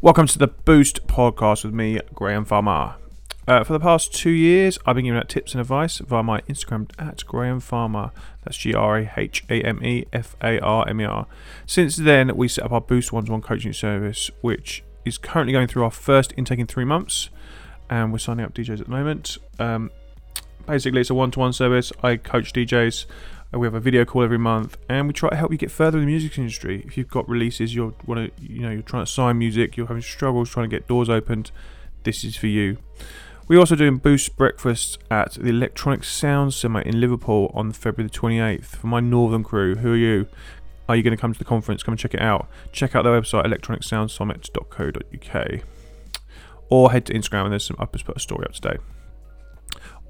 Welcome to the Boost podcast with me, Grahame Farmer. Uh, for the past two years, I've been giving out tips and advice via my Instagram at Grahame Farmer. That's G R A H A M E F A R M E R. Since then, we set up our Boost one to one coaching service, which is currently going through our first intake in three months, and we're signing up DJs at the moment. Um, basically, it's a one to one service. I coach DJs. We have a video call every month, and we try to help you get further in the music industry. If you've got releases, you're want to, you know, you're trying to sign music, you're having struggles trying to get doors opened. This is for you. We're also doing Boost Breakfast at the Electronic Sound Summit in Liverpool on February the 28th. For my Northern crew, who are you? Are you going to come to the conference? Come and check it out. Check out their website, electronicsoundsummit.co.uk. Or head to Instagram and there's some, I've just put a story up today.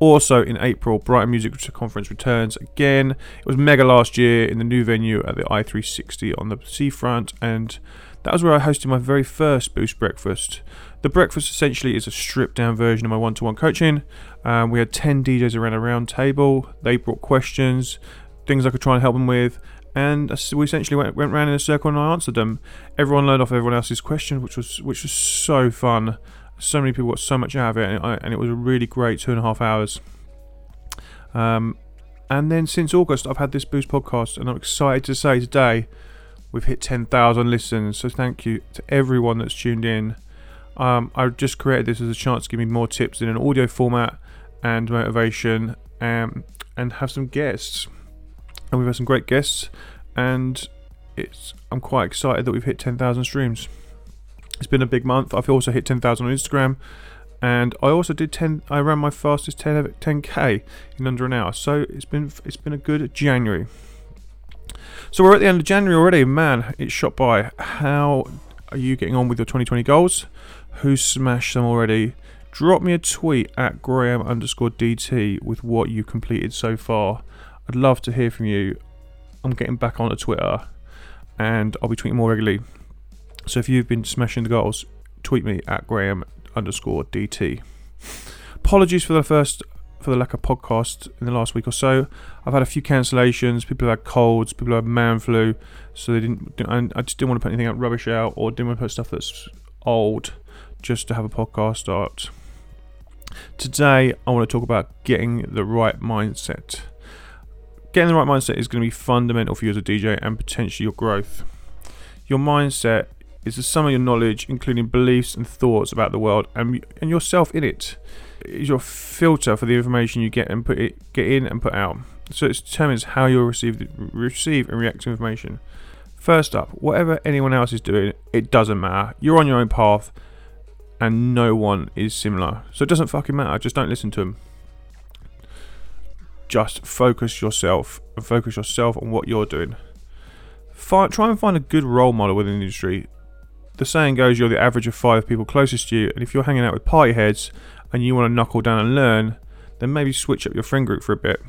Also in April, Brighton Music Conference returns again. It was mega last year in the new venue at the i360 on the seafront, and that was where I hosted my very first Boost Breakfast. The breakfast essentially is a stripped down version of my one to one coaching. Um, we had 10 DJs around a round table. They brought questions, things I could try and help them with, and we essentially went, went around in a circle and I answered them. Everyone learned off everyone else's questions, which was which was so fun so many people got so much out of it, and, I, and it was a really great two and a half hours. Um, and then since August, I've had this Boost podcast, and I'm excited to say today we've hit 10,000 listens. So thank you to everyone that's tuned in. Um, I've just created this as a chance to give me more tips in an audio format and motivation, um, and have some guests. And we've had some great guests, and it's I'm quite excited that we've hit 10,000 streams. It's been a big month. I've also hit 10,000 on Instagram, and I also did 10. I ran my fastest 10 10k in under an hour. So it's been it's been a good January. So we're at the end of January already. Man, it's shot by. How are you getting on with your 2020 goals? Who smashed them already? Drop me a tweet at Grahame underscore DT with what you've completed so far. I'd love to hear from you. I'm getting back onto Twitter and I'll be tweeting more regularly. So if you've been smashing the goals, tweet me at Grahame underscore DT. Apologies for the first for the lack of podcast in the last week or so. I've had a few cancellations. People have had colds. People have had man flu. So they didn't. I just didn't want to put anything out rubbish out, or didn't want to put stuff that's old, just to have a podcast out. Today, I want to talk about getting the right mindset. Getting the right mindset is going to be fundamental for you as a DJ and potentially your growth. Your mindset is the sum of your knowledge, including beliefs and thoughts about the world, and and yourself in it. it. Is your filter for the information you get and put it get in and put out. So it determines how you'll receive receive and react to information. First up, whatever anyone else is doing, it doesn't matter. You're on your own path, and no one is similar. So it doesn't fucking matter. Just don't listen to them. Just focus yourself and focus yourself on what you're doing. Find, try and find a good role model within the industry the saying goes you're the average of five people closest to you, and if you're hanging out with party heads and you want to knuckle down and learn, then maybe switch up your friend group for a bit.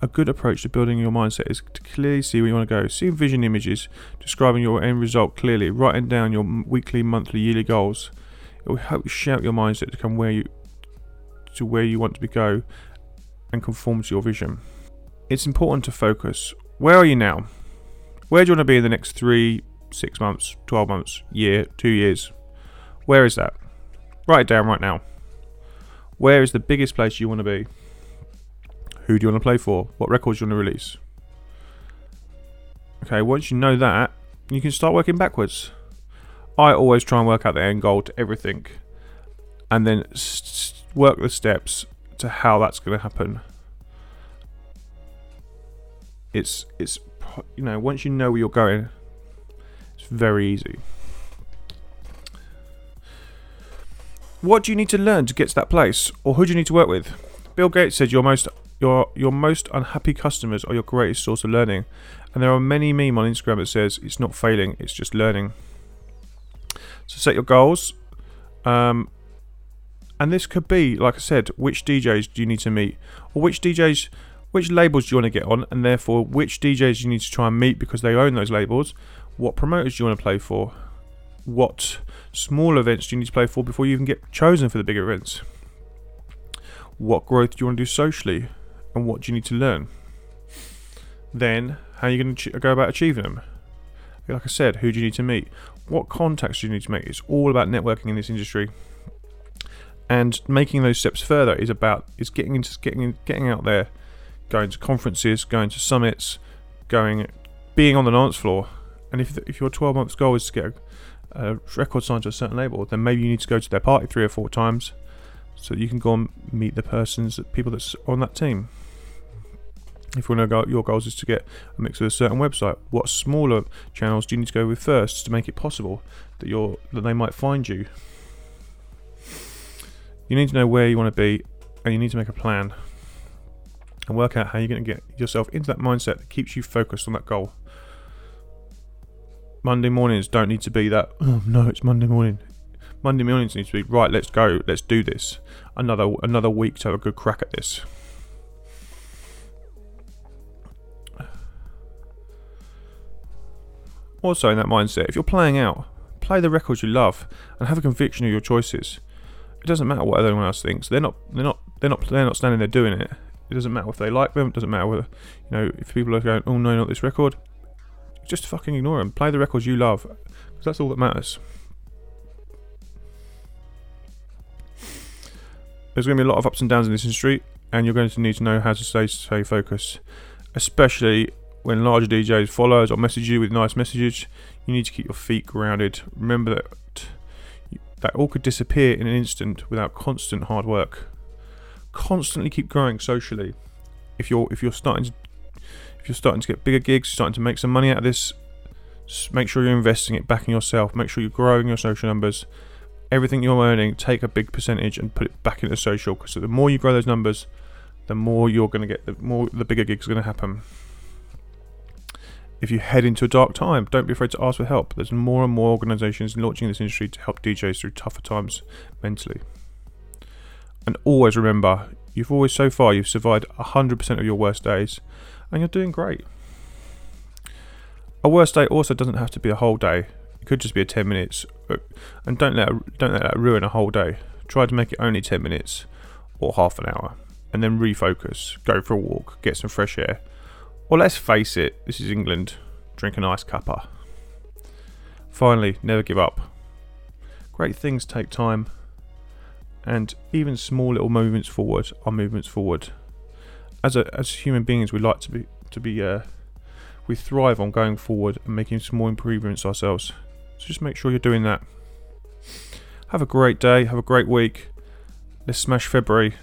A good approach to building your mindset is to clearly see where you want to go. See vision images, describing your end result clearly, writing down your weekly, monthly, yearly goals. It will help you shape your mindset to come where you to where you want to go and conform to your vision. It's important to focus. Where are you now? Where do you want to be in the next three, six months, 12 months, year, two years. Where is that? Write it down right now. Where is the biggest place you want to be? Who do you want to play for? What records you want to release? Okay, once you know that, you can start working backwards. I always try and work out the end goal to everything and then work the steps to how that's going to happen. It's it's you know, once you know where you're going, it's very easy. What do you need to learn to get to that place, or who do you need to work with? Bill Gates said your most your your most unhappy customers are your greatest source of learning, and there are many meme on Instagram that says it's not failing, it's just learning. So set your goals, um, and this could be, like I said, which DJs do you need to meet, or which DJs, which labels do you want to get on, and therefore which DJs you need to try and meet because they own those labels, what promoters do you want to play for? What small events do you need to play for before you even get chosen for the bigger events? What growth do you want to do socially? And what do you need to learn? Then, how are you going to go about achieving them? Like I said, who do you need to meet? What contacts do you need to make? It's all about networking in this industry. And making those steps further is about is getting into getting getting out there, going to conferences, going to summits, going being on the dance floor. And if if your 12 months goal is to get a, a record signed to a certain label, then maybe you need to go to their party three or four times, so you can go and meet the persons, people that's on that team. If one of your goals is to get a mix of a certain website, what smaller channels do you need to go with first to make it possible that you're that they might find you? You need to know where you want to be, and you need to make a plan and work out how you're going to get yourself into that mindset that keeps you focused on that goal. Monday mornings don't need to be that. Oh no, it's Monday morning. Monday mornings need to be right. Let's go. Let's do this. Another another week to have a good crack at this. Also, in that mindset, if you're playing out, play the records you love and have a conviction of your choices. It doesn't matter what anyone else thinks. They're not. They're not. They're not. They're not standing there doing it. It doesn't matter if they like them. It doesn't matter whether you know if people are going, "Oh no, not this record." Just fucking ignore them. Play the records you love, because that's all that matters. There's going to be a lot of ups and downs in this industry, and you're going to need to know how to stay stay focused, especially when larger DJs follow or message you with nice messages, you need to keep your feet grounded. Remember that that all could disappear in an instant without constant hard work. Constantly keep growing socially. If you're if you're starting to if you're starting to get bigger gigs, starting to make some money out of this, make sure you're investing it back in yourself. Make sure you're growing your social numbers. Everything you're earning, take a big percentage and put it back into social. Because the more you grow those numbers, the more you're going to get, the more the bigger gigs are going to happen if you head into a dark time, don't be afraid to ask for help. There's more and more organisations launching this industry to help DJs through tougher times mentally. And always remember, you've always so far you've survived 100% of your worst days, and you're doing great. A worst day also doesn't have to be a whole day. It could just be a 10 minutes, uh, and don't let don't let that ruin a whole day. Try to make it only 10 minutes or half an hour, and then refocus. Go for a walk, get some fresh air or let's face it, this is England. Drink a nice cuppa. Finally, never give up. Great things take time, and even small little movements forward are movements forward. As a as human beings, we like to be to be uh, we thrive on going forward and making small improvements ourselves. So just make sure you're doing that. Have a great day. Have a great week. Let's smash February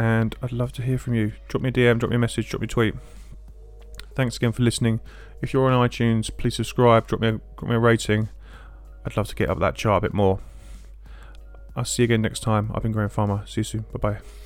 and I'd love to hear from you. Drop me a DM, drop me a message, drop me a tweet. Thanks again for listening. If you're on iTunes, please subscribe, drop me a, drop me a rating. I'd love to get up that chart a bit more. I'll see you again next time. I've been Grahame Farmer. See you soon. Bye bye.